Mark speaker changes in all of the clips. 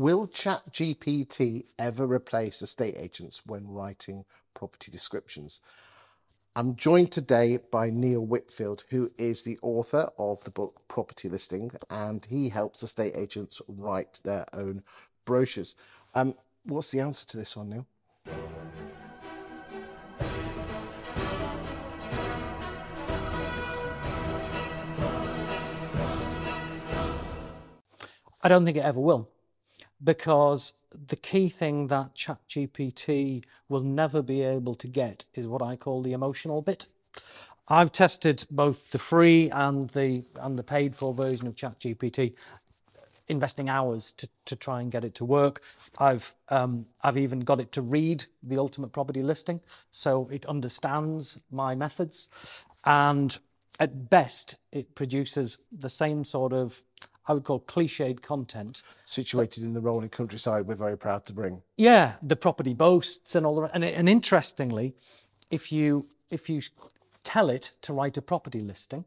Speaker 1: Will ChatGPT ever replace estate agents when writing property descriptions? I'm joined today by Neil Whitfield, who is the author of the book Property Listing, and he helps estate agents write their own brochures. Um, what's the answer to this one, Neil?
Speaker 2: I don't think it ever will, because the key thing that ChatGPT will never be able to get is what I call the emotional bit. I've tested both the free and the and the paid for version of ChatGPT, investing hours to, to try and get it to work. I've um, I've even got it to read the ultimate property listing, so it understands my methods, and at best it produces the same sort of I would call cliched content.
Speaker 1: Situated in the rolling countryside, we're very proud to bring.
Speaker 2: Yeah, the property boasts and all the and, and interestingly, if you if you tell it to write a property listing,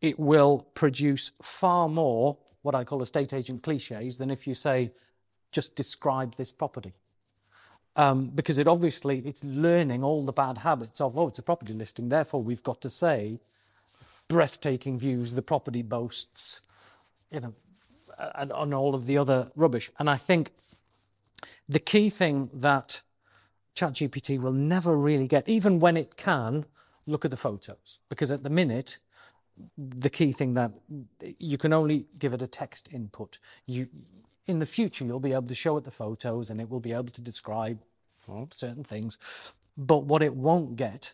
Speaker 2: it will produce far more what I call estate agent cliches than if you say, just describe this property. Um, because it obviously it's learning all the bad habits of oh it's a property listing therefore we've got to say breathtaking views the property boasts, you know, and, and all of the other rubbish. And I think the key thing that ChatGPT will never really get, even when it can, look at the photos. Because at the minute, the key thing that you can only give it a text input. You, in the future, you'll be able to show it the photos and it will be able to describe hmm. certain things. But what it won't get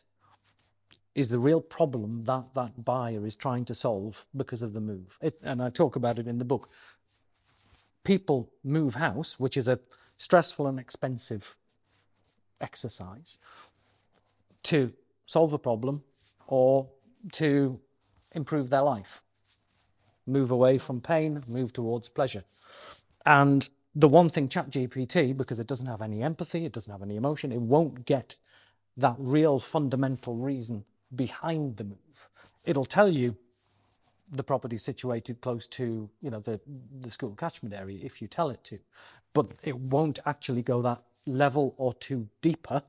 Speaker 2: is the real problem that that buyer is trying to solve because of the move. It, and I talk about it in the book. People move house, which is a stressful and expensive exercise, to solve a problem or to improve their life. Move away from pain, move towards pleasure. And the one thing ChatGPT, because it doesn't have any empathy, it doesn't have any emotion, it won't get that real fundamental reason behind the move. It'll tell you the property situated close to you know the the school catchment area if you tell it to, but it won't actually go that level or two deeper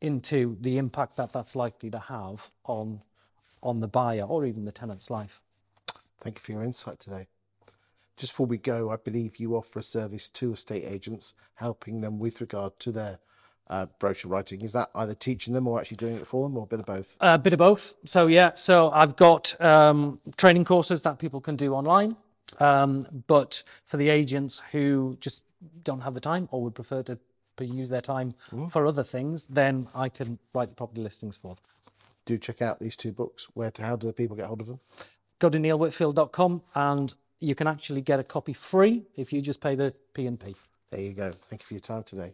Speaker 2: into the impact that that's likely to have on on the buyer or even the tenant's life.
Speaker 1: Thank you for your insight today. Just before we go, I believe you offer a service to estate agents, helping them with regard to their uh, brochure writing. Is that either teaching them or actually doing it for them, or a bit of both?
Speaker 2: A bit of both. So yeah, so I've got um, training courses that people can do online, um, but for the agents who just don't have the time or would prefer to, use their time mm. for other things, then I can write the property listings for them.
Speaker 1: Do check out these two books. Where to? How do the people get hold of them?
Speaker 2: Go to neilwhitfield.com and you can actually get a copy free if you just pay the P and P.
Speaker 1: There you go. Thank you for your time today.